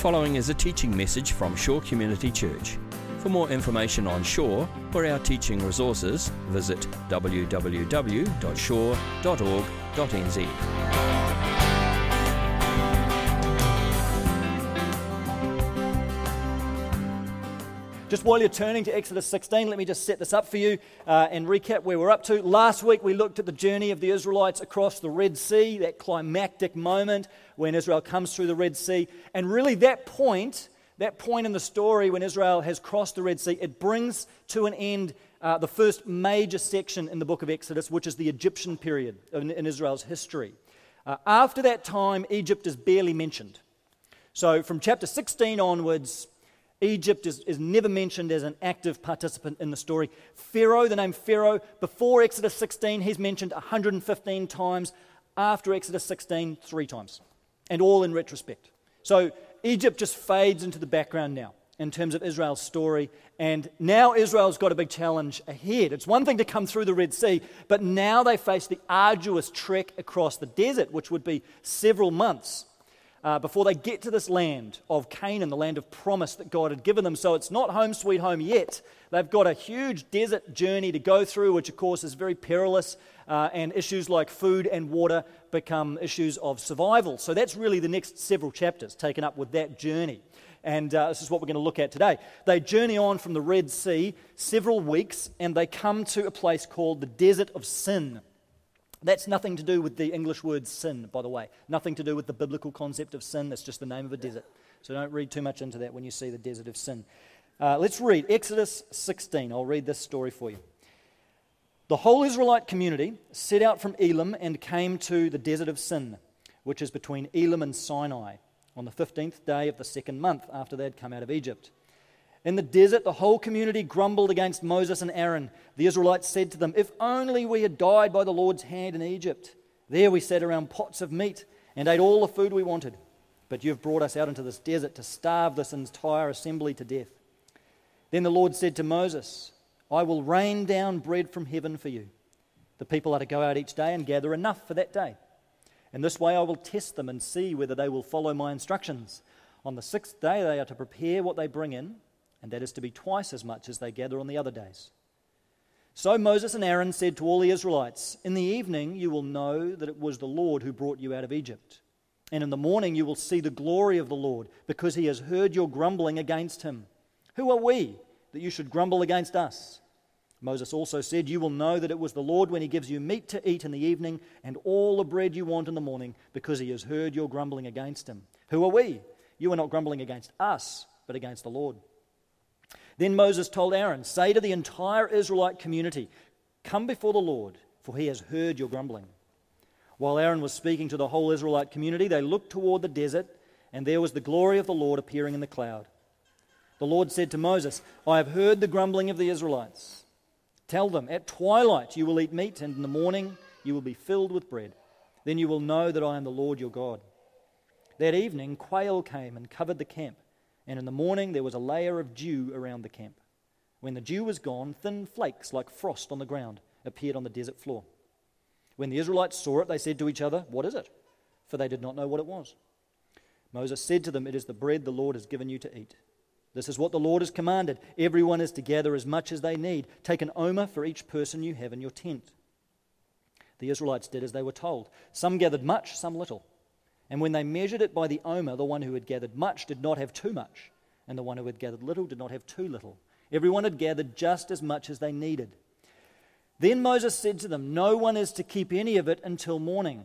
following is a teaching message from Shore Community Church. For more information on Shore or our teaching resources, visit www.shore.org.nz. Just while you're turning to Exodus 16, let me just set this up for you uh, and recap where we're up to. Last week, we looked at the journey of the Israelites across the Red Sea, that climactic moment when Israel comes through the Red Sea. And really, that point, that point in the story when Israel has crossed the Red Sea, it brings to an end uh, the first major section in the book of Exodus, which is the Egyptian period in, in Israel's history. Uh, after that time, Egypt is barely mentioned. So, from chapter 16 onwards, Egypt is, is never mentioned as an active participant in the story. Pharaoh, the name Pharaoh, before Exodus 16, he's mentioned 115 times. After Exodus 16, three times. And all in retrospect. So Egypt just fades into the background now in terms of Israel's story. And now Israel's got a big challenge ahead. It's one thing to come through the Red Sea, but now they face the arduous trek across the desert, which would be several months uh, before they get to this land of Canaan, the land of promise that God had given them. So it's not home sweet home yet. They've got a huge desert journey to go through, which of course is very perilous, uh, and issues like food and water become issues of survival. So that's really the next several chapters taken up with that journey. And uh, this is what we're going to look at today. They journey on from the Red Sea several weeks, and they come to a place called the Desert of Sin. That's nothing to do with the English word sin, by the way. Nothing to do with the biblical concept of sin. That's just the name of a desert. So don't read too much into that when you see the desert of sin. Uh, let's read Exodus 16. I'll read this story for you. The whole Israelite community set out from Elim and came to the desert of Sin, which is between Elim and Sinai, on the 15th day of the second month after they had come out of Egypt. In the desert, the whole community grumbled against Moses and Aaron. The Israelites said to them, If only we had died by the Lord's hand in Egypt. There we sat around pots of meat and ate all the food we wanted. But you have brought us out into this desert to starve this entire assembly to death. Then the Lord said to Moses, I will rain down bread from heaven for you. The people are to go out each day and gather enough for that day. In this way I will test them and see whether they will follow my instructions. On the sixth day they are to prepare what they bring in and that is to be twice as much as they gather on the other days. So Moses and Aaron said to all the Israelites, In the evening you will know that it was the Lord who brought you out of Egypt. And in the morning you will see the glory of the Lord, because he has heard your grumbling against him. Who are we that you should grumble against us? Moses also said, You will know that it was the Lord when he gives you meat to eat in the evening and all the bread you want in the morning, because he has heard your grumbling against him. Who are we? You are not grumbling against us, but against the Lord. Then Moses told Aaron, Say to the entire Israelite community, Come before the Lord, for he has heard your grumbling. While Aaron was speaking to the whole Israelite community, they looked toward the desert, and there was the glory of the Lord appearing in the cloud. The Lord said to Moses, I have heard the grumbling of the Israelites. Tell them, At twilight you will eat meat, and in the morning you will be filled with bread. Then you will know that I am the Lord your God. That evening, quail came and covered the camp and in the morning there was a layer of dew around the camp. When the dew was gone, thin flakes like frost on the ground appeared on the desert floor. When the Israelites saw it, they said to each other, What is it? For they did not know what it was. Moses said to them, It is the bread the Lord has given you to eat. This is what the Lord has commanded. Everyone is to gather as much as they need. Take an omer for each person you have in your tent. The Israelites did as they were told. Some gathered much, some little. And when they measured it by the omer, the one who had gathered much did not have too much, and the one who had gathered little did not have too little. Everyone had gathered just as much as they needed. Then Moses said to them, No one is to keep any of it until morning.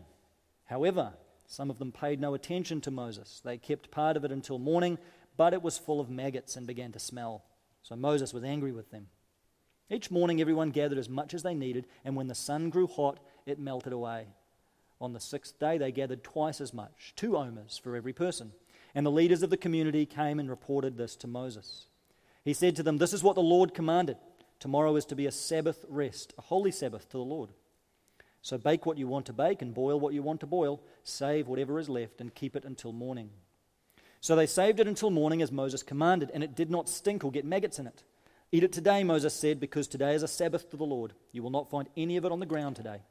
However, some of them paid no attention to Moses. They kept part of it until morning, but it was full of maggots and began to smell. So Moses was angry with them. Each morning, everyone gathered as much as they needed, and when the sun grew hot, it melted away. On the sixth day, they gathered twice as much, two omers for every person. And the leaders of the community came and reported this to Moses. He said to them, This is what the Lord commanded. Tomorrow is to be a Sabbath rest, a holy Sabbath to the Lord. So bake what you want to bake and boil what you want to boil. Save whatever is left and keep it until morning. So they saved it until morning as Moses commanded, and it did not stink or get maggots in it. Eat it today, Moses said, because today is a Sabbath to the Lord. You will not find any of it on the ground today.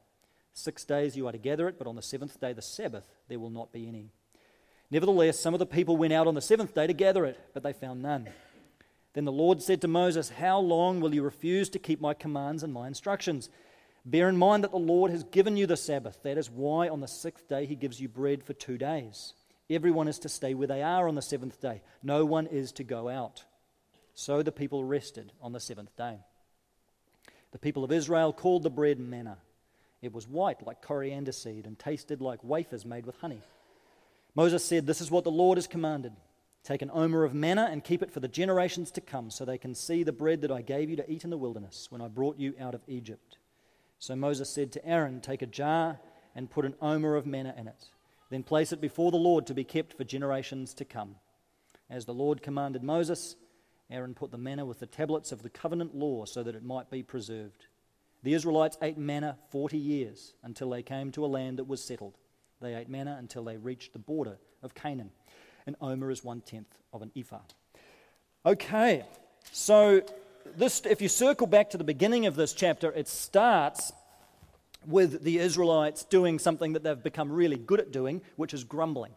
Six days you are to gather it, but on the seventh day, the Sabbath, there will not be any. Nevertheless, some of the people went out on the seventh day to gather it, but they found none. Then the Lord said to Moses, How long will you refuse to keep my commands and my instructions? Bear in mind that the Lord has given you the Sabbath. That is why on the sixth day he gives you bread for two days. Everyone is to stay where they are on the seventh day, no one is to go out. So the people rested on the seventh day. The people of Israel called the bread manna. It was white like coriander seed and tasted like wafers made with honey. Moses said, This is what the Lord has commanded. Take an omer of manna and keep it for the generations to come, so they can see the bread that I gave you to eat in the wilderness when I brought you out of Egypt. So Moses said to Aaron, Take a jar and put an omer of manna in it. Then place it before the Lord to be kept for generations to come. As the Lord commanded Moses, Aaron put the manna with the tablets of the covenant law so that it might be preserved. The Israelites ate manna 40 years until they came to a land that was settled. They ate manna until they reached the border of Canaan. An omer is one tenth of an ephah. Okay, so this, if you circle back to the beginning of this chapter, it starts with the Israelites doing something that they've become really good at doing, which is grumbling.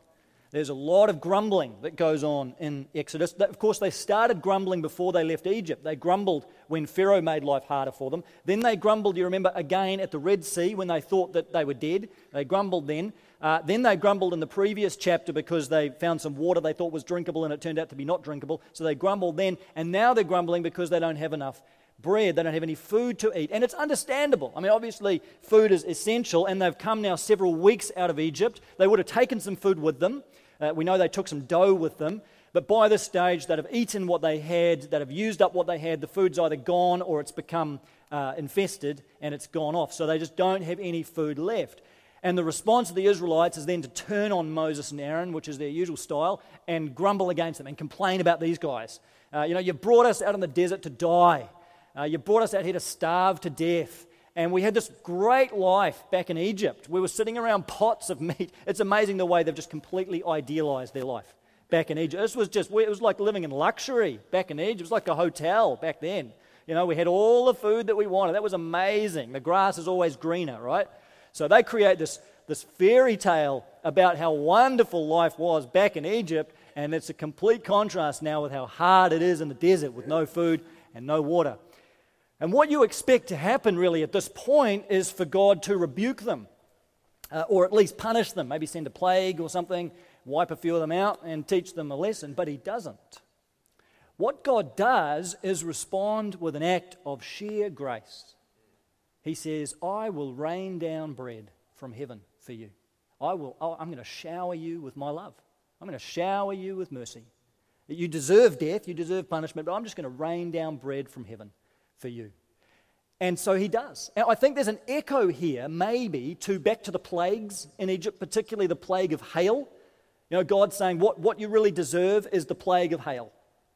There's a lot of grumbling that goes on in Exodus. Of course, they started grumbling before they left Egypt. They grumbled when Pharaoh made life harder for them. Then they grumbled, you remember, again at the Red Sea when they thought that they were dead. They grumbled then. Uh, then they grumbled in the previous chapter because they found some water they thought was drinkable and it turned out to be not drinkable. So they grumbled then. And now they're grumbling because they don't have enough bread. They don't have any food to eat. And it's understandable. I mean, obviously, food is essential, and they've come now several weeks out of Egypt. They would have taken some food with them. Uh, we know they took some dough with them. But by this stage, they'd have eaten what they had, they'd have used up what they had. The food's either gone or it's become uh, infested and it's gone off. So they just don't have any food left. And the response of the Israelites is then to turn on Moses and Aaron, which is their usual style, and grumble against them and complain about these guys. Uh, you know, you brought us out in the desert to die. Uh, you brought us out here to starve to death. And we had this great life back in Egypt. We were sitting around pots of meat. It's amazing the way they've just completely idealized their life back in Egypt. This was just, it was like living in luxury back in Egypt. It was like a hotel back then. You know, we had all the food that we wanted. That was amazing. The grass is always greener, right? So they create this, this fairy tale about how wonderful life was back in Egypt, and it's a complete contrast now with how hard it is in the desert with no food and no water. And what you expect to happen really at this point is for God to rebuke them, uh, or at least punish them, maybe send a plague or something, wipe a few of them out, and teach them a lesson, but He doesn't. What God does is respond with an act of sheer grace. He says, I will rain down bread from heaven for you. I will, I'm going to shower you with my love. I'm going to shower you with mercy. You deserve death, you deserve punishment, but I'm just going to rain down bread from heaven for you. And so he does. And I think there's an echo here, maybe, to back to the plagues in Egypt, particularly the plague of hail. You know, God saying, what, what you really deserve is the plague of hail.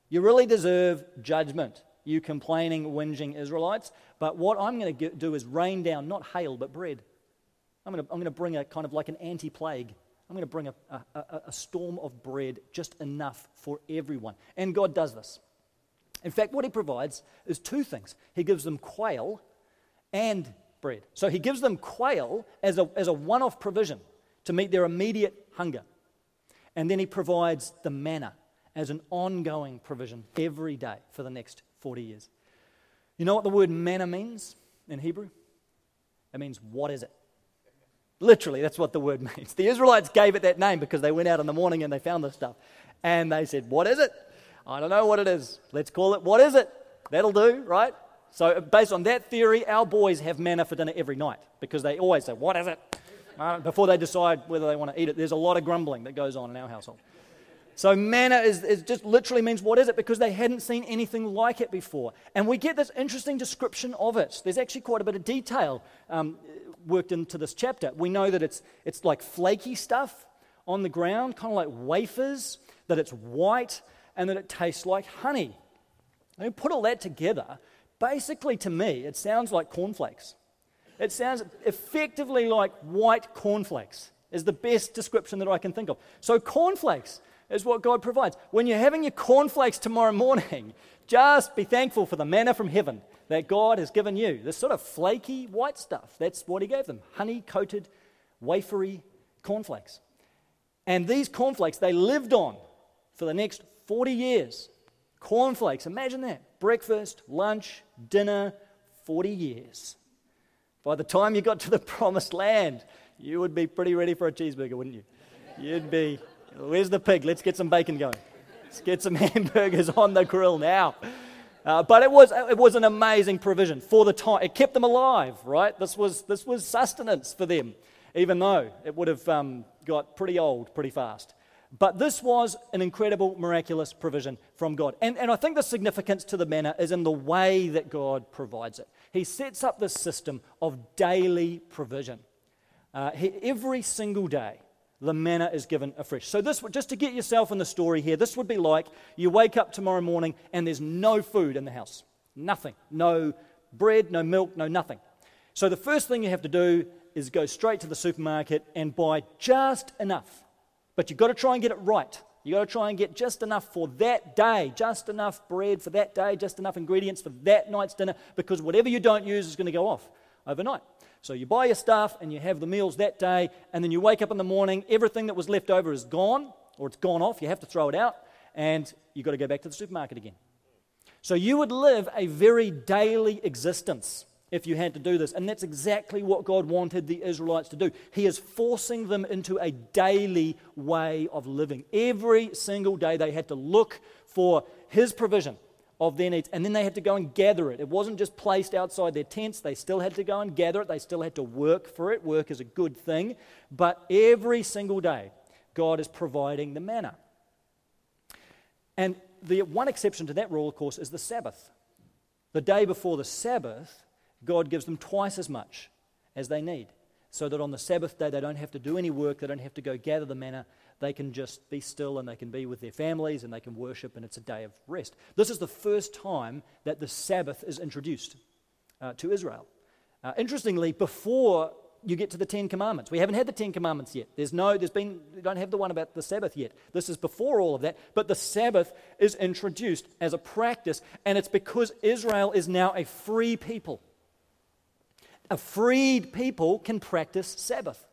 You really deserve judgment, you complaining, whinging Israelites. But what I'm going to do is rain down not hail, but bread. I'm going to, I'm going to bring a kind of like an anti plague. I'm going to bring a, a, a storm of bread, just enough for everyone. And God does this. In fact, what he provides is two things he gives them quail and bread. So he gives them quail as a, as a one off provision to meet their immediate hunger. And then he provides the manna as an ongoing provision every day for the next 40 years. You know what the word manna means in Hebrew? It means, what is it? Literally, that's what the word means. The Israelites gave it that name because they went out in the morning and they found this stuff. And they said, What is it? I don't know what it is. Let's call it, what is it? That'll do, right? So, based on that theory, our boys have manna for dinner every night because they always say, What is it? Uh, before they decide whether they want to eat it. There's a lot of grumbling that goes on in our household. So, manna is, is just literally means what is it? Because they hadn't seen anything like it before. And we get this interesting description of it. There's actually quite a bit of detail um, worked into this chapter. We know that it's, it's like flaky stuff on the ground, kind of like wafers, that it's white, and that it tastes like honey. And put all that together, basically to me, it sounds like cornflakes. It sounds effectively like white cornflakes, is the best description that I can think of. So, cornflakes is what God provides. When you're having your cornflakes tomorrow morning, just be thankful for the manna from heaven that God has given you. This sort of flaky white stuff. That's what He gave them honey coated, wafery cornflakes. And these cornflakes they lived on for the next 40 years. Cornflakes, imagine that. Breakfast, lunch, dinner, 40 years. By the time you got to the promised land, you would be pretty ready for a cheeseburger, wouldn't you? You'd be, where's the pig? Let's get some bacon going. Let's get some hamburgers on the grill now. Uh, but it was, it was an amazing provision for the time. It kept them alive, right? This was, this was sustenance for them, even though it would have um, got pretty old pretty fast. But this was an incredible, miraculous provision from God. And, and I think the significance to the manna is in the way that God provides it. He sets up this system of daily provision. Uh, he, every single day, the manna is given afresh. So, this, just to get yourself in the story here, this would be like you wake up tomorrow morning and there's no food in the house. Nothing. No bread, no milk, no nothing. So, the first thing you have to do is go straight to the supermarket and buy just enough. But you've got to try and get it right. You've got to try and get just enough for that day, just enough bread for that day, just enough ingredients for that night's dinner, because whatever you don't use is going to go off overnight. So you buy your stuff and you have the meals that day, and then you wake up in the morning, everything that was left over is gone, or it's gone off, you have to throw it out, and you've got to go back to the supermarket again. So you would live a very daily existence if you had to do this. And that's exactly what God wanted the Israelites to do. He is forcing them into a daily way of living. Every single day they had to look for His provision of their needs. And then they had to go and gather it. It wasn't just placed outside their tents, they still had to go and gather it. They still had to work for it. Work is a good thing. But every single day, God is providing the manna. And the one exception to that rule, of course, is the Sabbath. The day before the Sabbath, God gives them twice as much as they need. So that on the Sabbath day, they don't have to do any work, they don't have to go gather the manna, they can just be still and they can be with their families and they can worship, and it's a day of rest. This is the first time that the Sabbath is introduced uh, to Israel. Uh, interestingly, before you get to the Ten Commandments, we haven't had the Ten Commandments yet. There's no, there's been, we don't have the one about the Sabbath yet. This is before all of that, but the Sabbath is introduced as a practice, and it's because Israel is now a free people. A freed people can practice Sabbath.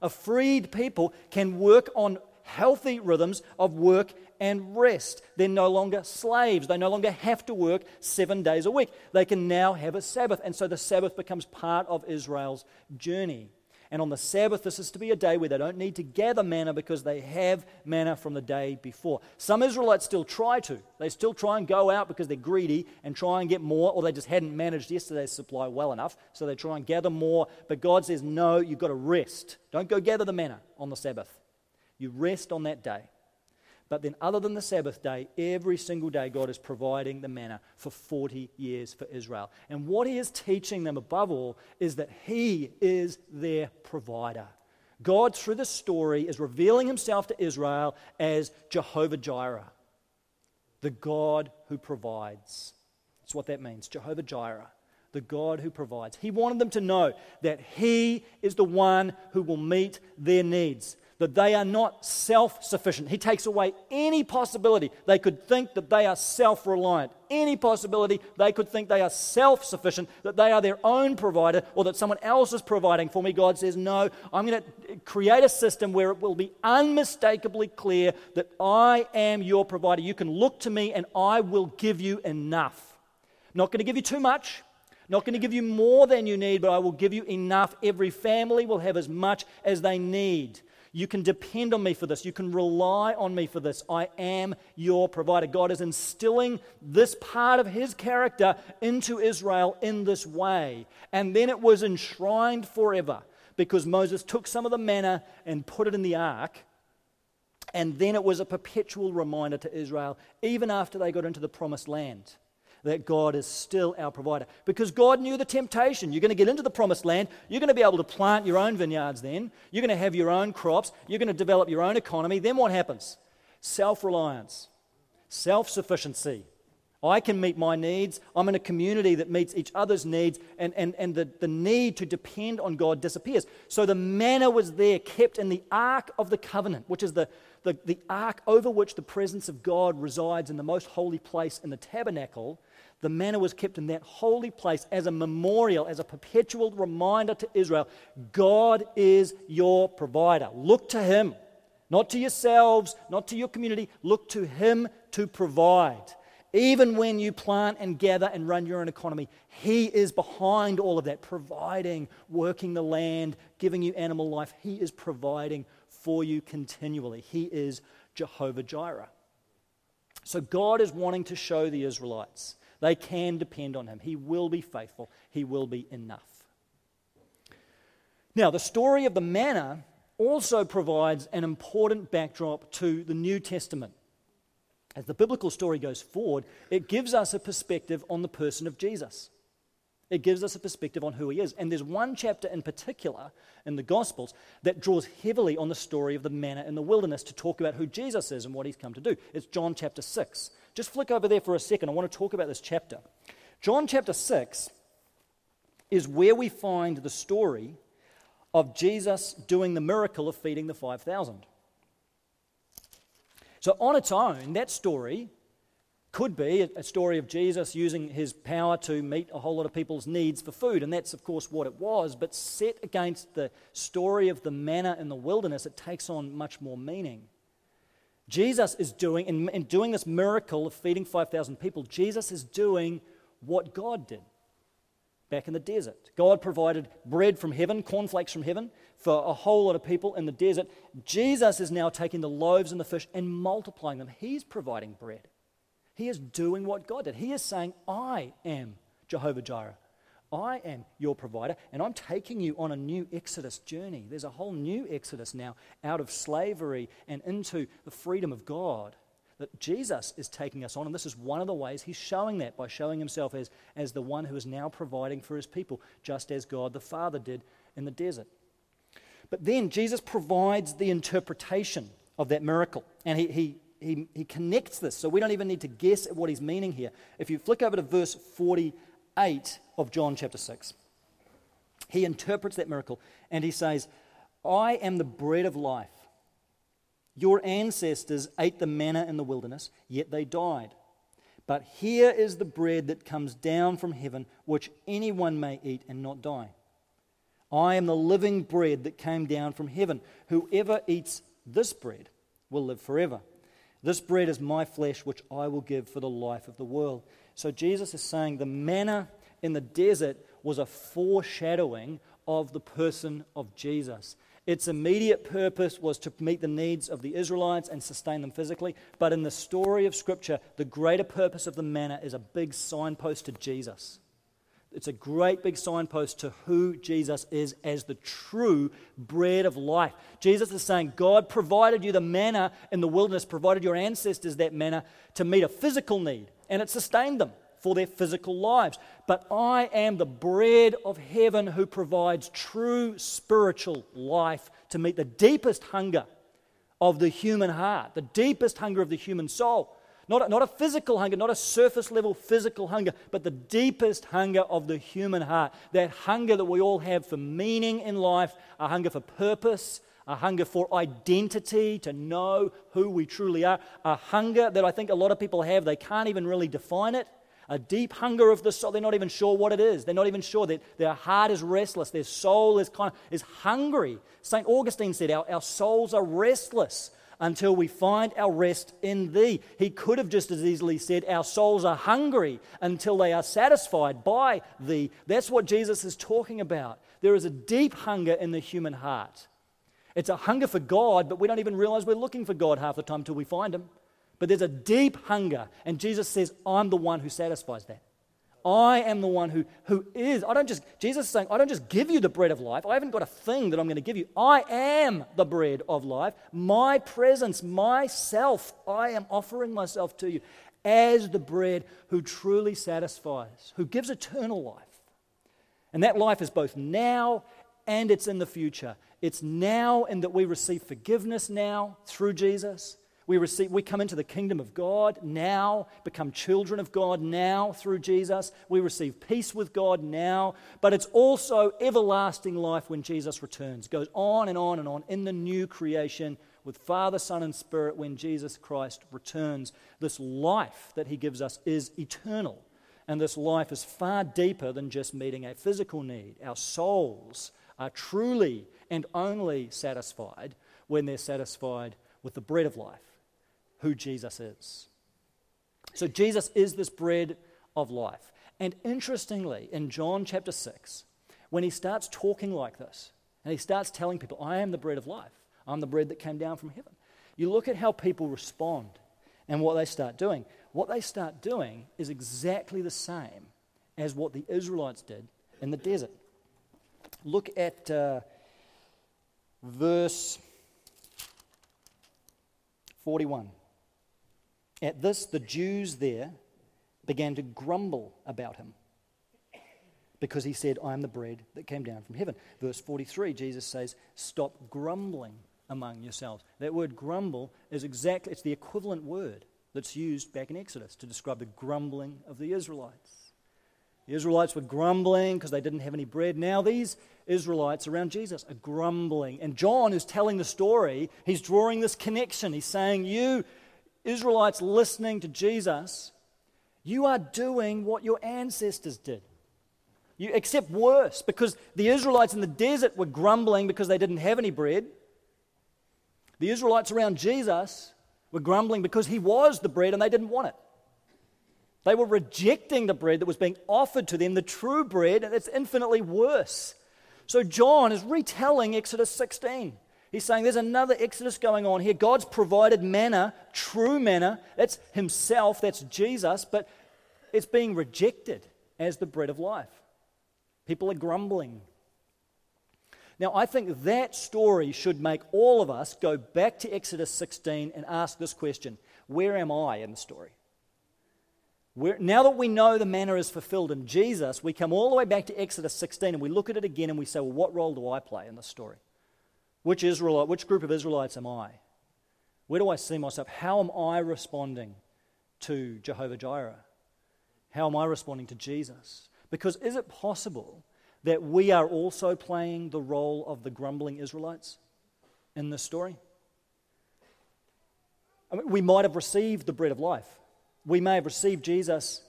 A freed people can work on healthy rhythms of work and rest. They're no longer slaves. They no longer have to work seven days a week. They can now have a Sabbath. And so the Sabbath becomes part of Israel's journey. And on the Sabbath, this is to be a day where they don't need to gather manna because they have manna from the day before. Some Israelites still try to. They still try and go out because they're greedy and try and get more, or they just hadn't managed yesterday's supply well enough, so they try and gather more. But God says, no, you've got to rest. Don't go gather the manna on the Sabbath. You rest on that day. But then, other than the Sabbath day, every single day, God is providing the manna for 40 years for Israel. And what He is teaching them above all is that He is their provider. God, through this story, is revealing Himself to Israel as Jehovah Jireh, the God who provides. That's what that means Jehovah Jireh, the God who provides. He wanted them to know that He is the one who will meet their needs that they are not self sufficient. He takes away any possibility they could think that they are self reliant, any possibility they could think they are self sufficient, that they are their own provider, or that someone else is providing for me. God says, No, I'm going to create a system where it will be unmistakably clear that I am your provider. You can look to me and I will give you enough. Not going to give you too much. Not going to give you more than you need, but I will give you enough. Every family will have as much as they need. You can depend on me for this. You can rely on me for this. I am your provider. God is instilling this part of his character into Israel in this way. And then it was enshrined forever because Moses took some of the manna and put it in the ark. And then it was a perpetual reminder to Israel, even after they got into the promised land that God is still our provider. Because God knew the temptation. You're going to get into the promised land. You're going to be able to plant your own vineyards then. You're going to have your own crops. You're going to develop your own economy. Then what happens? Self reliance, self sufficiency. I can meet my needs. I'm in a community that meets each other's needs, and, and, and the, the need to depend on God disappears. So the manna was there, kept in the Ark of the Covenant, which is the, the, the ark over which the presence of God resides in the most holy place in the tabernacle. The manna was kept in that holy place as a memorial, as a perpetual reminder to Israel God is your provider. Look to Him. Not to yourselves, not to your community. Look to Him to provide. Even when you plant and gather and run your own economy, He is behind all of that, providing, working the land, giving you animal life. He is providing for you continually. He is Jehovah Jireh. So God is wanting to show the Israelites they can depend on Him. He will be faithful, He will be enough. Now, the story of the manna also provides an important backdrop to the New Testament. As the biblical story goes forward, it gives us a perspective on the person of Jesus. It gives us a perspective on who he is. And there's one chapter in particular in the Gospels that draws heavily on the story of the manna in the wilderness to talk about who Jesus is and what he's come to do. It's John chapter 6. Just flick over there for a second. I want to talk about this chapter. John chapter 6 is where we find the story of Jesus doing the miracle of feeding the 5,000. So, on its own, that story could be a story of Jesus using his power to meet a whole lot of people's needs for food, and that's, of course, what it was. But set against the story of the manna in the wilderness, it takes on much more meaning. Jesus is doing, in, in doing this miracle of feeding 5,000 people, Jesus is doing what God did back in the desert. God provided bread from heaven, cornflakes from heaven, for a whole lot of people in the desert. Jesus is now taking the loaves and the fish and multiplying them. He's providing bread. He is doing what God did. He is saying, I am Jehovah Jireh. I am your provider, and I'm taking you on a new Exodus journey. There's a whole new Exodus now out of slavery and into the freedom of God that Jesus is taking us on. And this is one of the ways he's showing that by showing himself as, as the one who is now providing for his people, just as God the Father did in the desert. But then Jesus provides the interpretation of that miracle. And he, he, he, he connects this, so we don't even need to guess at what he's meaning here. If you flick over to verse 48 of John chapter 6, he interprets that miracle and he says, I am the bread of life. Your ancestors ate the manna in the wilderness, yet they died. But here is the bread that comes down from heaven, which anyone may eat and not die. I am the living bread that came down from heaven. Whoever eats this bread will live forever. This bread is my flesh, which I will give for the life of the world. So Jesus is saying the manna in the desert was a foreshadowing of the person of Jesus. Its immediate purpose was to meet the needs of the Israelites and sustain them physically. But in the story of Scripture, the greater purpose of the manna is a big signpost to Jesus. It's a great big signpost to who Jesus is as the true bread of life. Jesus is saying, God provided you the manna in the wilderness, provided your ancestors that manna to meet a physical need, and it sustained them for their physical lives. But I am the bread of heaven who provides true spiritual life to meet the deepest hunger of the human heart, the deepest hunger of the human soul. Not a, not a physical hunger, not a surface level physical hunger, but the deepest hunger of the human heart. That hunger that we all have for meaning in life, a hunger for purpose, a hunger for identity, to know who we truly are, a hunger that I think a lot of people have. They can't even really define it a deep hunger of the soul. They're not even sure what it is. They're not even sure that their heart is restless. Their soul is kind of is hungry. St. Augustine said, our, our souls are restless until we find our rest in thee. He could have just as easily said, Our souls are hungry until they are satisfied by thee. That's what Jesus is talking about. There is a deep hunger in the human heart. It's a hunger for God, but we don't even realize we're looking for God half the time till we find him. But there's a deep hunger, and Jesus says, I'm the one who satisfies that. I am the one who, who is. I don't just, Jesus is saying, I don't just give you the bread of life. I haven't got a thing that I'm going to give you. I am the bread of life. My presence, myself, I am offering myself to you as the bread who truly satisfies, who gives eternal life. And that life is both now and it's in the future. It's now in that we receive forgiveness now through Jesus. We, receive, we come into the kingdom of God now, become children of God now through Jesus. We receive peace with God now, but it's also everlasting life when Jesus returns. It goes on and on and on in the new creation with Father, Son, and Spirit when Jesus Christ returns. This life that He gives us is eternal. And this life is far deeper than just meeting a physical need. Our souls are truly and only satisfied when they're satisfied with the bread of life, who Jesus is. So, Jesus is this bread of life. And interestingly, in John chapter 6, when he starts talking like this, and he starts telling people, I am the bread of life, I'm the bread that came down from heaven, you look at how people respond and what they start doing. What they start doing is exactly the same as what the Israelites did in the desert. Look at uh, verse 41. At this, the Jews there began to grumble about him because he said, I am the bread that came down from heaven. Verse 43, Jesus says, Stop grumbling among yourselves. That word grumble is exactly, it's the equivalent word that's used back in Exodus to describe the grumbling of the Israelites. The Israelites were grumbling because they didn't have any bread. Now, these Israelites around Jesus are grumbling. And John is telling the story. He's drawing this connection. He's saying, You, Israelites listening to Jesus, you are doing what your ancestors did. You accept worse because the Israelites in the desert were grumbling because they didn't have any bread. The Israelites around Jesus were grumbling because he was the bread and they didn't want it. They were rejecting the bread that was being offered to them, the true bread, and it's infinitely worse. So John is retelling Exodus 16. He's saying there's another Exodus going on here. God's provided manna, true manna. That's Himself, that's Jesus, but it's being rejected as the bread of life. People are grumbling. Now, I think that story should make all of us go back to Exodus 16 and ask this question Where am I in the story? Where, now that we know the manna is fulfilled in Jesus, we come all the way back to Exodus 16 and we look at it again and we say, Well, what role do I play in this story? Which Israelite, which group of Israelites am I? Where do I see myself? How am I responding to Jehovah Jireh? How am I responding to Jesus? Because is it possible that we are also playing the role of the grumbling Israelites in this story? I mean, we might have received the bread of life. We may have received Jesus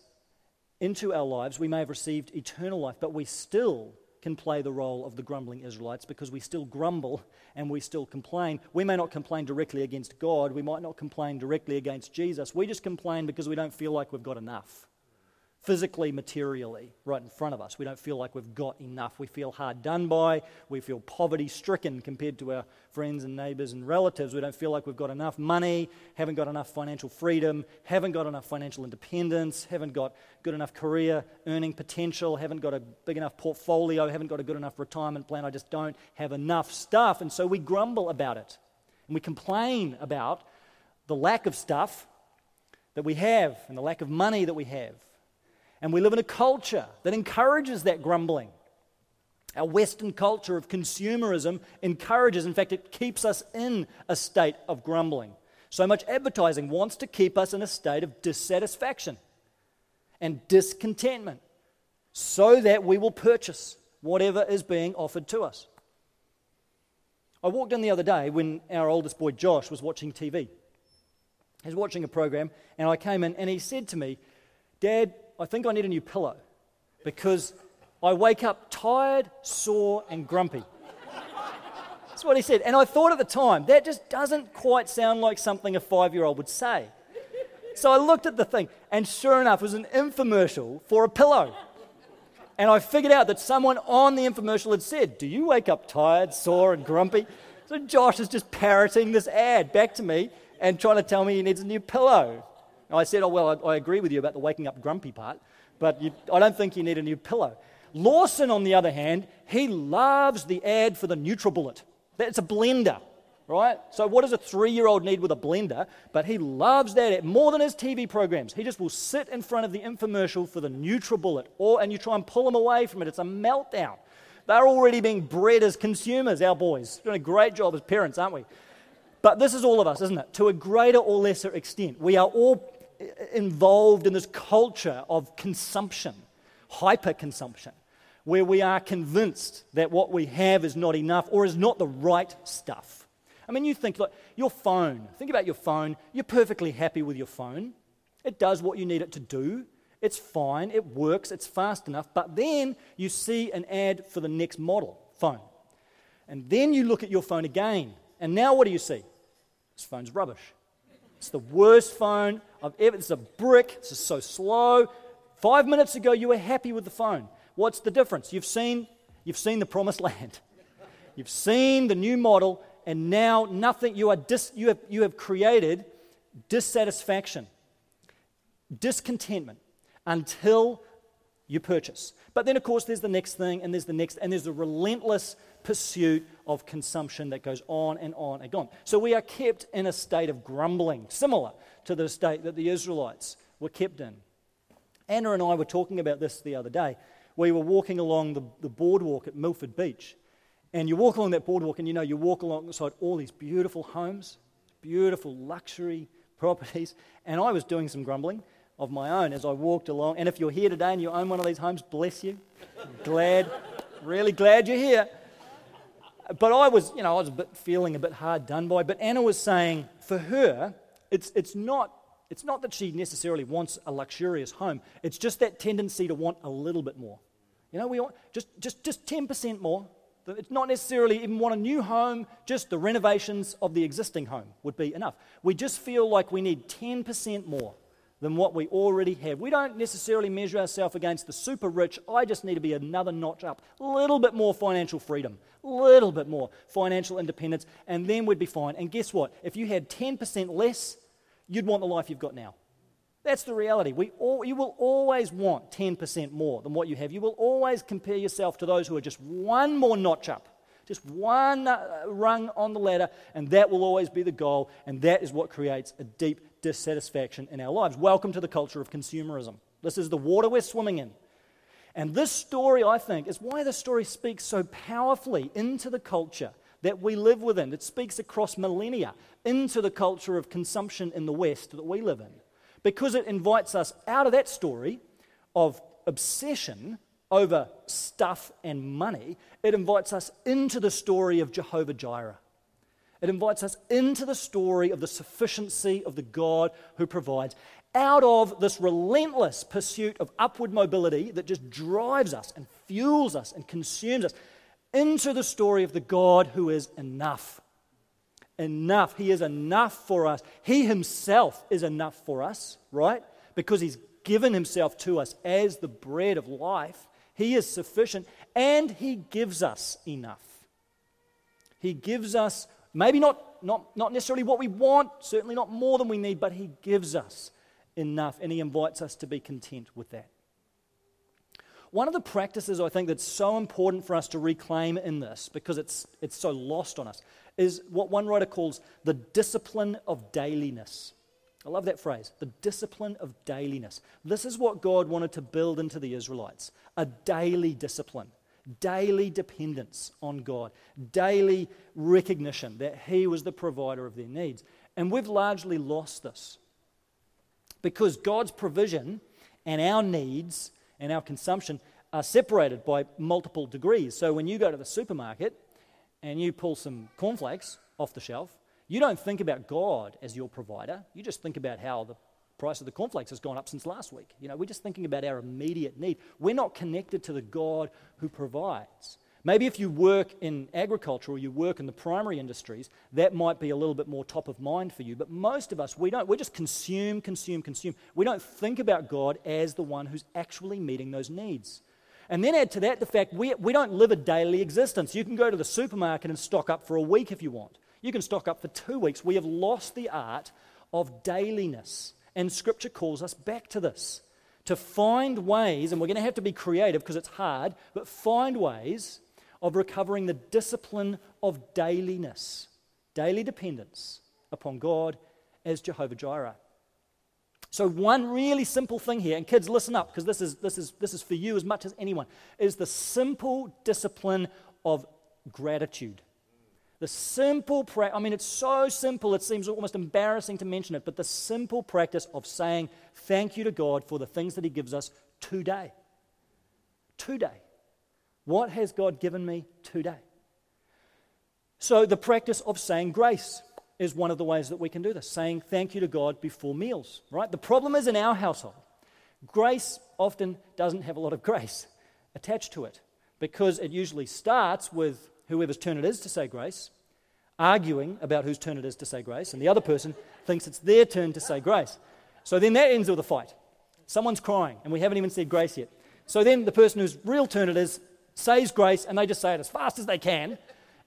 into our lives. We may have received eternal life, but we still can play the role of the grumbling Israelites because we still grumble and we still complain. We may not complain directly against God. We might not complain directly against Jesus. We just complain because we don't feel like we've got enough physically, materially, right in front of us. We don't feel like we've got enough. We feel hard done by. We feel poverty stricken compared to our friends and neighbors and relatives. We don't feel like we've got enough money, haven't got enough financial freedom, haven't got enough financial independence, haven't got good enough career earning potential, haven't got a big enough portfolio, haven't got a good enough retirement plan. I just don't have enough stuff. And so we grumble about it. And we complain about the lack of stuff that we have and the lack of money that we have and we live in a culture that encourages that grumbling. Our Western culture of consumerism encourages, in fact, it keeps us in a state of grumbling. So much advertising wants to keep us in a state of dissatisfaction and discontentment so that we will purchase whatever is being offered to us. I walked in the other day when our oldest boy Josh was watching TV. He was watching a program, and I came in and he said to me, Dad, I think I need a new pillow because I wake up tired, sore, and grumpy. That's what he said. And I thought at the time, that just doesn't quite sound like something a five year old would say. So I looked at the thing, and sure enough, it was an infomercial for a pillow. And I figured out that someone on the infomercial had said, Do you wake up tired, sore, and grumpy? So Josh is just parroting this ad back to me and trying to tell me he needs a new pillow. I said, Oh, well, I, I, agree with you about the waking up grumpy part, but you, I don't think you need a new pillow. Lawson, on the other hand, he loves the ad for the NutriBullet. It's a blender, right? So, what does a three year old need with a blender? But he loves that ad more than his TV programs. He just will sit in front of the infomercial for the NutriBullet, or, and you try and pull him away from it. It's a meltdown. They're already being bred as consumers, our boys. Doing a great job as parents, aren't we? But this is all of us, isn't it? To a greater or lesser extent. We are all involved in this culture of consumption, hyper consumption, where we are convinced that what we have is not enough or is not the right stuff. I mean, you think, like, your phone, think about your phone. You're perfectly happy with your phone, it does what you need it to do. It's fine, it works, it's fast enough, but then you see an ad for the next model phone. And then you look at your phone again And now what do you see? This phone's rubbish. It's the worst phone It's a brick. It's just so slow. Five minutes ago, you were happy with the phone. What's the difference? You've seen, you've seen the promised land. You've seen the new model, and now nothing. You are dis, you have you have created dissatisfaction, discontentment until you purchase. But then, of course, there's the next thing, and there's the next, and there's the relentless pursuit of consumption that goes on and on and on. So we are kept in a state of grumbling, similar to the state that the Israelites were kept in. Anna and I were talking about this the other day. We were walking along the, the boardwalk at Milford Beach. And you walk along that boardwalk, and you know, you walk alongside all these beautiful homes, beautiful luxury properties. And I was doing some grumbling of my own as I walked along. And if you're here today and you own one of these homes, bless you. glad, really glad you're here. But I was, you know, I was a bit feeling a bit hard done by. But Anna was saying, for her, it's, it's, not, it's not that she necessarily wants a luxurious home. It's just that tendency to want a little bit more. You know, we want just, just, just 10% more. It's not necessarily even want a new home, just the renovations of the existing home would be enough. We just feel like we need 10% more than what we already have. We don't necessarily measure ourselves against the super rich. I just need to be another notch up. A little bit more financial freedom, a little bit more financial independence, and then we'd be fine. And guess what? If you had 10% less, you'd want the life you've got now. That's the reality. We all, you will always want 10% more than what you have. You will always compare yourself to those who are just one more notch up, just one uh, rung on the ladder, and that will always be the goal, and that is what creates a deep dissatisfaction in our lives. Welcome to the culture of consumerism. This is the water we're swimming in. And this story, I think, is why the story speaks so powerfully into the culture that we live within. It speaks across millennia into the culture of consumption in the West that we live in. Because it invites us out of that story of obsession over stuff and money, it invites us into the story of Jehovah Jireh. It invites us into the story of the sufficiency of the God who provides out of this relentless pursuit of upward mobility that just drives us and fuels us and consumes us into the story of the God who is enough. Enough. He is enough for us. He himself is enough for us, right? Because he's given himself to us as the bread of life. He is sufficient and he gives us enough. He gives us Maybe not, not, not necessarily what we want, certainly not more than we need, but He gives us enough and He invites us to be content with that. One of the practices I think that's so important for us to reclaim in this, because it's, it's so lost on us, is what one writer calls the discipline of dailiness. I love that phrase, the discipline of dailiness. This is what God wanted to build into the Israelites a daily discipline daily dependence on God, daily recognition that He was the provider of their needs. And we've largely lost this because God's provision and our needs and our consumption are separated by multiple degrees. So when you go to the supermarket and you pull some cornflakes off the shelf, you don't think about God as your provider. You just think about how the price of the cornflakes has gone up since last week. You know, we're just thinking about our immediate need. We're not connected to the God who provides. Maybe if you work in agriculture or you work in the primary industries, that might be a little bit more top of mind for you. But most of us, we don't. We just consume, consume, consume. We don't think about God as the one who's actually meeting those needs. And then add to that the fact we, we don't live a daily existence. You can go to the supermarket and stock up for a week if you want. You can stock up for two weeks. We have lost the art of dailiness. And Scripture calls us back to this to find ways, and we're going to have to be creative because it's hard, but find ways of recovering the discipline of dailiness, daily dependence upon God as Jehovah Jireh. So, one really simple thing here, and kids, listen up because this is, this, is, this is for you as much as anyone, is the simple discipline of gratitude. The simple practice, I mean, it's so simple, it seems almost embarrassing to mention it, but the simple practice of saying thank you to God for the things that He gives us today. Today. What has God given me today? So, the practice of saying grace is one of the ways that we can do this, saying thank you to God before meals, right? The problem is in our household, grace often doesn't have a lot of grace attached to it because it usually starts with whoever's turn it is to say grace, arguing about whose turn it is to say grace, and the other person thinks it's their turn to say grace. So then that ends with a fight. Someone's crying, and we haven't even said grace yet. So then the person whose real turn it is says grace, and they just say it as fast as they can,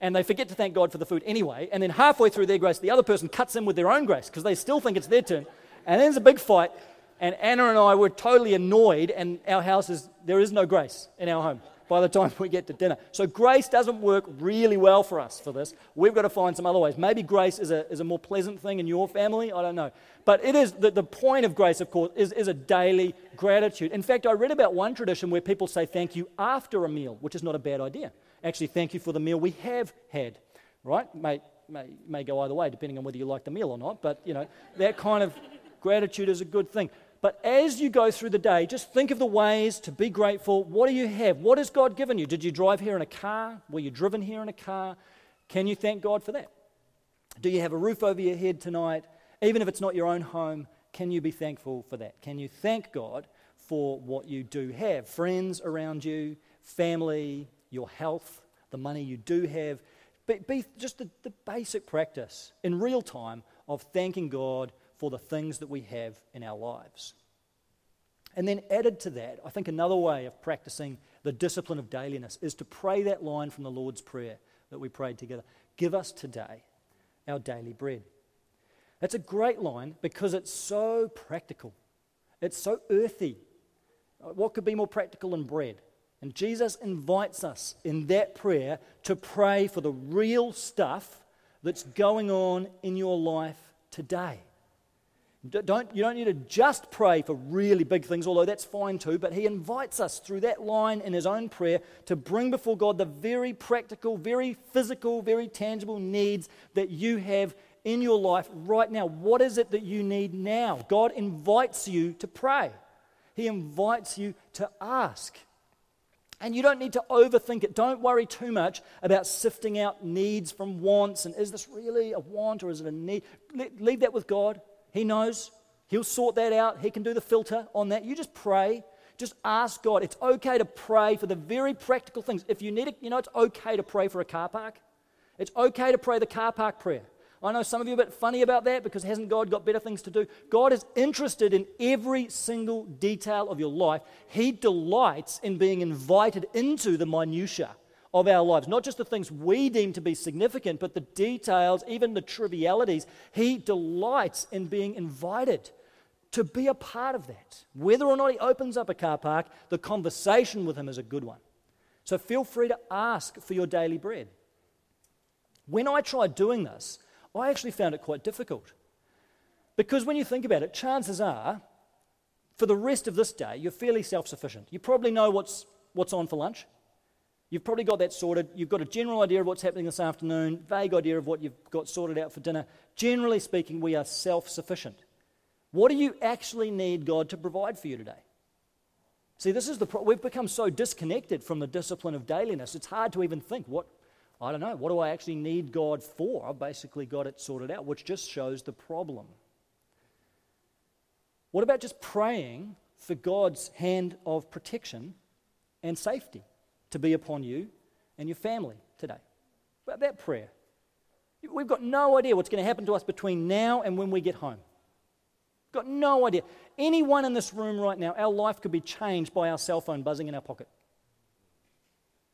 and they forget to thank God for the food anyway. And then halfway through their grace, the other person cuts in with their own grace because they still think it's their turn. And then there's a big fight, and Anna and I were totally annoyed, and our house is, there is no grace in our home by the time we get to dinner. So grace doesn't work really well for us for this. We've got to find some other ways. Maybe grace is a, is a more pleasant thing in your family. I don't know. But it is the, the point of grace, of course, is, is a daily gratitude. In fact, I read about one tradition where people say thank you after a meal, which is not a bad idea. Actually, thank you for the meal we have had, right? May, may, may go either way, depending on whether you like the meal or not. But, you know, that kind of gratitude is a good thing. But as you go through the day, just think of the ways to be grateful. What do you have? What has God given you? Did you drive here in a car? Were you driven here in a car? Can you thank God for that? Do you have a roof over your head tonight? Even if it's not your own home, can you be thankful for that? Can you thank God for what you do have? Friends around you, family, your health, the money you do have. Be, be just the, the basic practice in real time of thanking God for the things that we have in our lives. And then, added to that, I think another way of practicing the discipline of dailiness is to pray that line from the Lord's Prayer that we prayed together Give us today our daily bread. That's a great line because it's so practical, it's so earthy. What could be more practical than bread? And Jesus invites us in that prayer to pray for the real stuff that's going on in your life today. Don't, you don't need to just pray for really big things, although that's fine too, but he invites us through that line in his own prayer to bring before God the very practical, very physical, very tangible needs that you have in your life right now. What is it that you need now? God invites you to pray, He invites you to ask. And you don't need to overthink it. Don't worry too much about sifting out needs from wants and is this really a want or is it a need? Leave that with God. He knows. He'll sort that out. He can do the filter on that. You just pray. Just ask God. It's okay to pray for the very practical things. If you need it, you know, it's okay to pray for a car park. It's okay to pray the car park prayer. I know some of you are a bit funny about that because hasn't God got better things to do? God is interested in every single detail of your life. He delights in being invited into the minutiae of our lives. Not just the things we deem to be significant, but the details, even the trivialities. He delights in being invited to be a part of that. Whether or not he opens up a car park, the conversation with him is a good one. So feel free to ask for your daily bread. When I tried doing this, I actually found it quite difficult. Because when you think about it, chances are, for the rest of this day, you're fairly self sufficient. You probably know what's, what's on for lunch. You've probably got that sorted. You've got a general idea of what's happening this afternoon, vague idea of what you've got sorted out for dinner. Generally speaking, we are self sufficient. What do you actually need God to provide for you today? See, this is the pro- we've become so disconnected from the discipline of dailiness. It's hard to even think what I don't know, what do I actually need God for? I've basically got it sorted out, which just shows the problem. What about just praying for God's hand of protection and safety? To be upon you and your family today. About that prayer. We've got no idea what's going to happen to us between now and when we get home. Got no idea. Anyone in this room right now, our life could be changed by our cell phone buzzing in our pocket.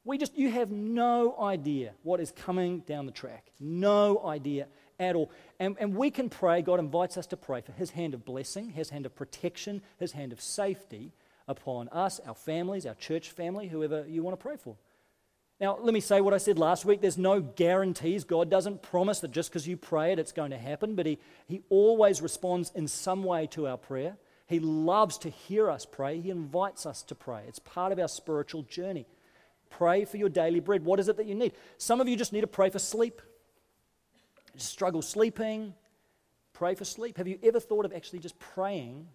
We just, you have no idea what is coming down the track. No idea at all. And, and we can pray, God invites us to pray for His hand of blessing, His hand of protection, His hand of safety upon us, our families, our church family, whoever you want to pray for. Now, let me say what I said last week. There's no guarantees. God doesn't promise that just because you pray it, it's going to happen, but he, he always responds in some way to our prayer. He loves to hear us pray. He invites us to pray. It's part of our spiritual journey. Pray for your daily bread. What is it that you need? Some of you just need to pray for sleep. You struggle sleeping. Pray for sleep. Have you ever thought of actually just praying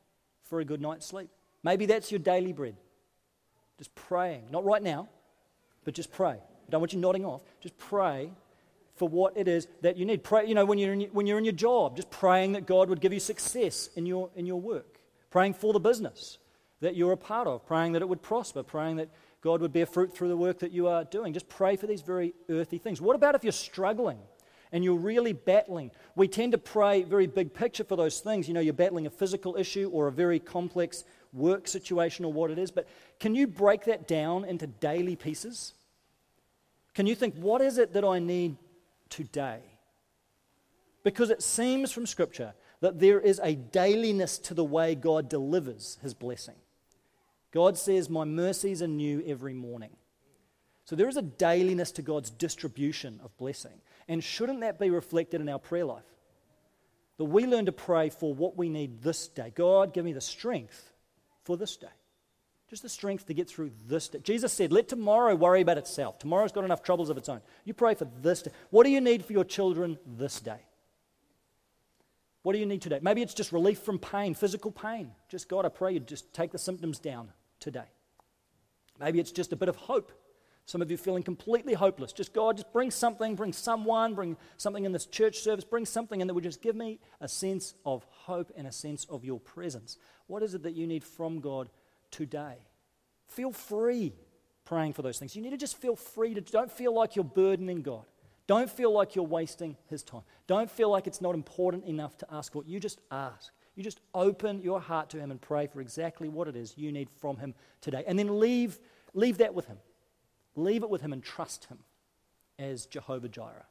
for a good night's sleep? Maybe that's your daily bread. Just praying. Not right now, but just pray. I don't want you nodding off. Just pray for what it is that you need. Pray, you know, when you're, in, when you're in your job, just praying that God would give you success in your, in your work. Praying for the business that you're a part of. Praying that it would prosper. Praying that God would bear fruit through the work that you are doing. Just pray for these very earthy things. What about if you're struggling and you're really battling, we tend to pray very big picture for those things. You know, you're battling a physical issue or a very complex work situation or what it is. But can you break that down into daily pieces? Can you think, what is it that I need today? Because it seems from Scripture that there is a dailiness to the way God delivers his blessing. God says, My mercies are new every morning. So there is a dailiness to God's distribution of blessing. And shouldn't that be reflected in our prayer life? That we learn to pray for what we need this day. God, give me the strength for this day. Just the strength to get through this day. Jesus said, Let tomorrow worry about itself. Tomorrow's got enough troubles of its own. You pray for this day. What do you need for your children this day? What do you need today? Maybe it's just relief from pain, physical pain. Just God, I pray you just take the symptoms down today. Maybe it's just a bit of hope some of you feeling completely hopeless. Just God, just bring something, bring someone, bring something in this church service, bring something in that would just give me a sense of hope and a sense of your presence. What is it that you need from God today? Feel free praying for those things. You need to just feel free to, don't feel like you're burdening God. Don't feel like you're wasting his time. Don't feel like it's not important enough to ask for. You just ask. You just open your heart to him and pray for exactly what it is you need from him today. And then leave, leave that with him. Leave it with Him and trust Him as Jehovah Jireh.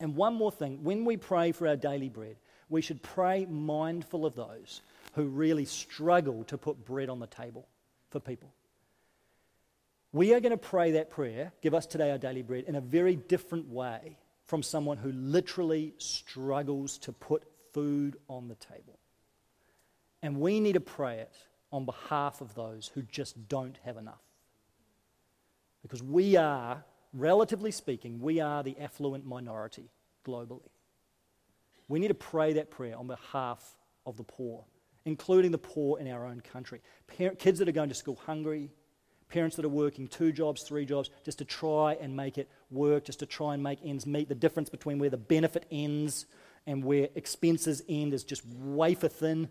And one more thing when we pray for our daily bread, we should pray mindful of those who really struggle to put bread on the table for people. We are going to pray that prayer, give us today our daily bread, in a very different way from someone who literally struggles to put food on the table. And we need to pray it on behalf of those who just don't have enough. Because we are, relatively speaking, we are the affluent minority globally. We need to pray that prayer on behalf of the poor, including the poor in our own country. kids that are going to school hungry, parents that are working two jobs, three jobs, just to try and make it work, just to try and make ends meet. The difference between where the benefit ends and where expenses end is just wafer thin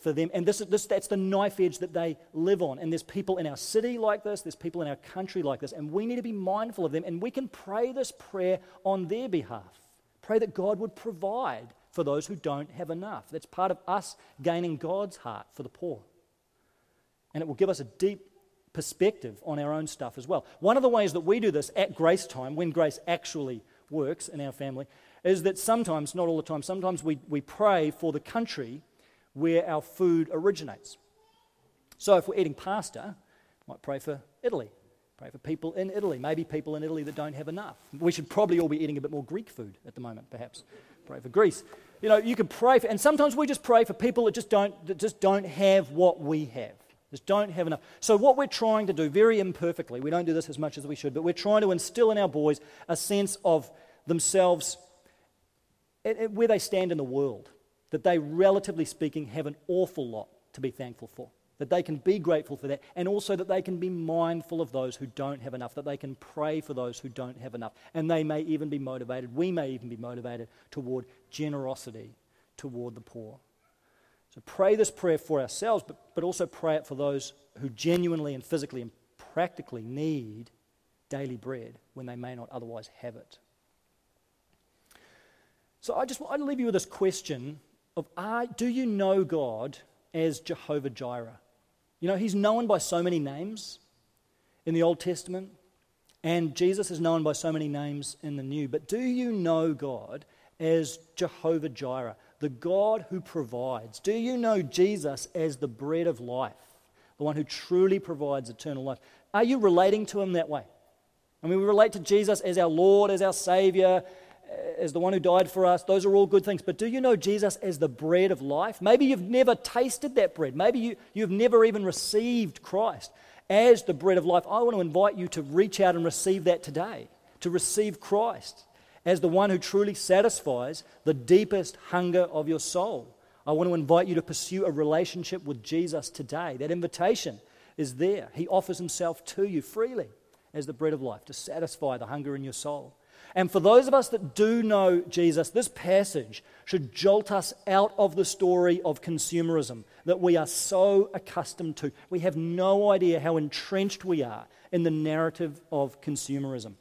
for them. And this, is this, that's the knife edge that they live on. And there's people in our city like this, there's people in our country like this, and we need to be mindful of them. And we can pray this prayer on their behalf. Pray that God would provide for those who don't have enough. That's part of us gaining God's heart for the poor. And it will give us a deep perspective on our own stuff as well. One of the ways that we do this at grace time, when grace actually works in our family, is that sometimes, not all the time, sometimes we, we pray for the country where our food originates. So if we're eating pasta, might pray for Italy. Pray for people in Italy, maybe people in Italy that don't have enough. We should probably all be eating a bit more Greek food at the moment, perhaps. Pray for Greece. You know, you can pray for, and sometimes we just pray for people that just don't, that just don't have what we have. Just don't have enough. So, what we're trying to do, very imperfectly, we don't do this as much as we should, but we're trying to instill in our boys a sense of themselves where they stand in the world that they, relatively speaking, have an awful lot to be thankful for. That they can be grateful for that, and also that they can be mindful of those who don't have enough, that they can pray for those who don't have enough. And they may even be motivated, we may even be motivated toward generosity toward the poor. So pray this prayer for ourselves, but, but also pray it for those who genuinely and physically and practically need daily bread when they may not otherwise have it. So I just want to leave you with this question of do you know God as Jehovah Jireh? You know, he's known by so many names in the Old Testament, and Jesus is known by so many names in the New. But do you know God as Jehovah Jireh, the God who provides? Do you know Jesus as the bread of life, the one who truly provides eternal life? Are you relating to him that way? I mean, we relate to Jesus as our Lord, as our Savior, Uh, as the one who died for us, those are all good things. But do you know Jesus as the bread of life? Maybe you've never tasted that bread. Maybe you, you've never even received Christ as the bread of life. I want to invite you to reach out and receive that today, to receive Christ as the one who truly satisfies the deepest hunger of your soul. I want to invite you to pursue a relationship with Jesus today. That invitation is there. He offers himself to you freely as the bread of life to satisfy the hunger in your soul. And for those of us that do know Jesus, this passage should jolt us out of the story of consumerism that we are so accustomed to. We have no idea how entrenched we are in the narrative of consumerism.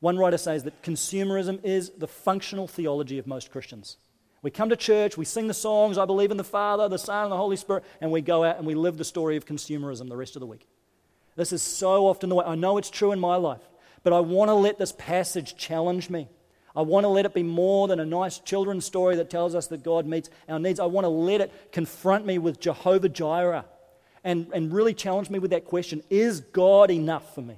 One writer says that consumerism is the functional theology of most Christians. We come to church, we sing the songs, I believe in the Father, the Son, and the Holy Spirit, and we go out and we live the story of consumerism the rest of the week. This is so often the way. I know it's true in my life, but I want to let this passage challenge me. I want to let it be more than a nice children's story that tells us that God meets our needs. I want to let it confront me with Jehovah Jireh and, and really challenge me with that question Is God enough for me?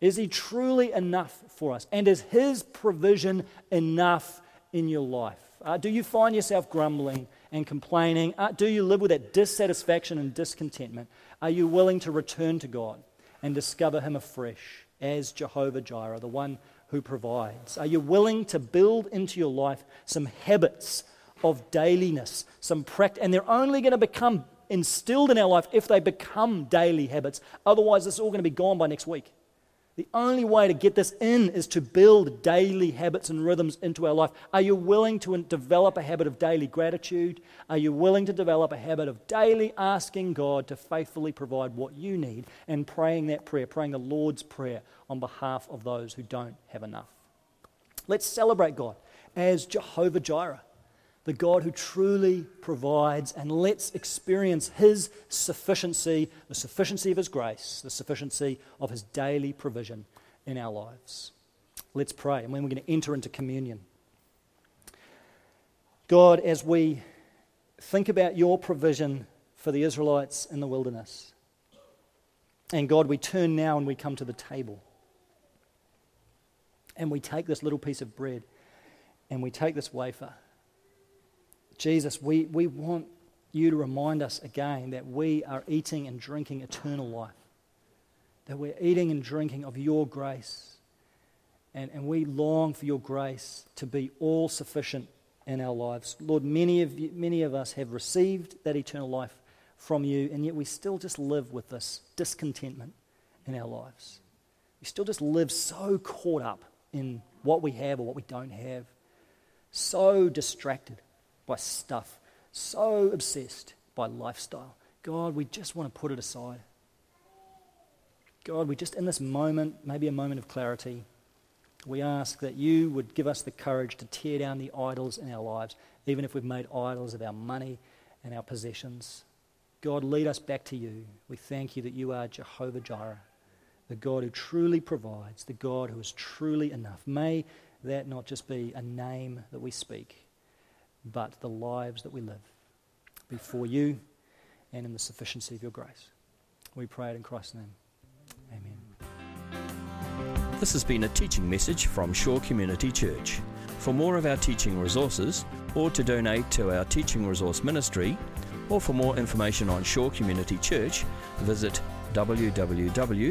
Is He truly enough for us? And is His provision enough in your life? Uh, do you find yourself grumbling and complaining? Uh, do you live with that dissatisfaction and discontentment? Are you willing to return to God and discover Him afresh as Jehovah Jireh, the one who provides? Are you willing to build into your life some habits of dailiness, some practice, and they're only going to become instilled in our life if they become daily habits. Otherwise, it's all going to be gone by next week. The only way to get this in is to build daily habits and rhythms into our life. Are you willing to develop a habit of daily gratitude? Are you willing to develop a habit of daily asking God to faithfully provide what you need and praying that prayer, praying the Lord's Prayer on behalf of those who don't have enough? Let's celebrate God as Jehovah Jireh the God who truly provides, and let's experience His sufficiency, the sufficiency of His grace, the sufficiency of His daily provision in our lives. Let's pray, and then we're going to enter into communion. God, as we think about your provision for the Israelites in the wilderness, and God, we turn now and we come to the table. And we take this little piece of bread and we take this wafer Jesus, we, we want you to remind us again that we are eating and drinking eternal life, that we're eating and drinking of your grace. And, and we long for your grace to be all sufficient in our lives. Lord, many of, you, many of us have received that eternal life from you, and yet we still just live with this discontentment in our lives. We still just live so caught up in what we have or what we don't have, so distracted by stuff, so obsessed by lifestyle. God, we just want to put it aside. God, we just, in this moment, maybe a moment of clarity, we ask that you would give us the courage to tear down the idols in our lives, even if we've made idols of our money and our possessions. God, lead us back to you. We thank you that you are Jehovah Jireh, the God who truly provides, the God who is truly enough. May that not just be a name that we speak, but the lives that we live before you and in the sufficiency of your grace. We pray it in Christ's name. Amen. This has been a teaching message from Shore Community Church. For more of our teaching resources, or to donate to our teaching resource ministry, or for more information on Shore Community Church, visit www.shore.org.nz.